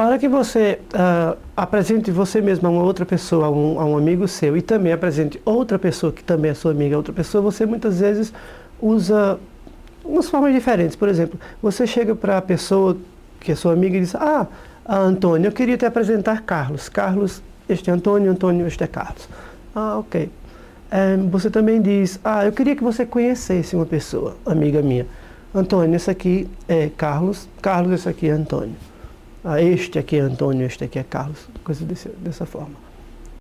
Para que você uh, apresente você mesmo a uma outra pessoa, a um, a um, amigo seu, e também apresente outra pessoa que também é sua amiga, outra pessoa, você muitas vezes usa umas formas diferentes. Por exemplo, você chega para a pessoa que é sua amiga e diz: Ah, Antônio, eu queria te apresentar Carlos. Carlos, este é Antônio, Antônio, este é Carlos. Ah, ok. É, você também diz: Ah, eu queria que você conhecesse uma pessoa, amiga minha. Antônio, esse aqui é Carlos. Carlos, esse aqui é Antônio. Ah, este aqui é Antônio, este aqui é Carlos. Coisa desse, dessa forma.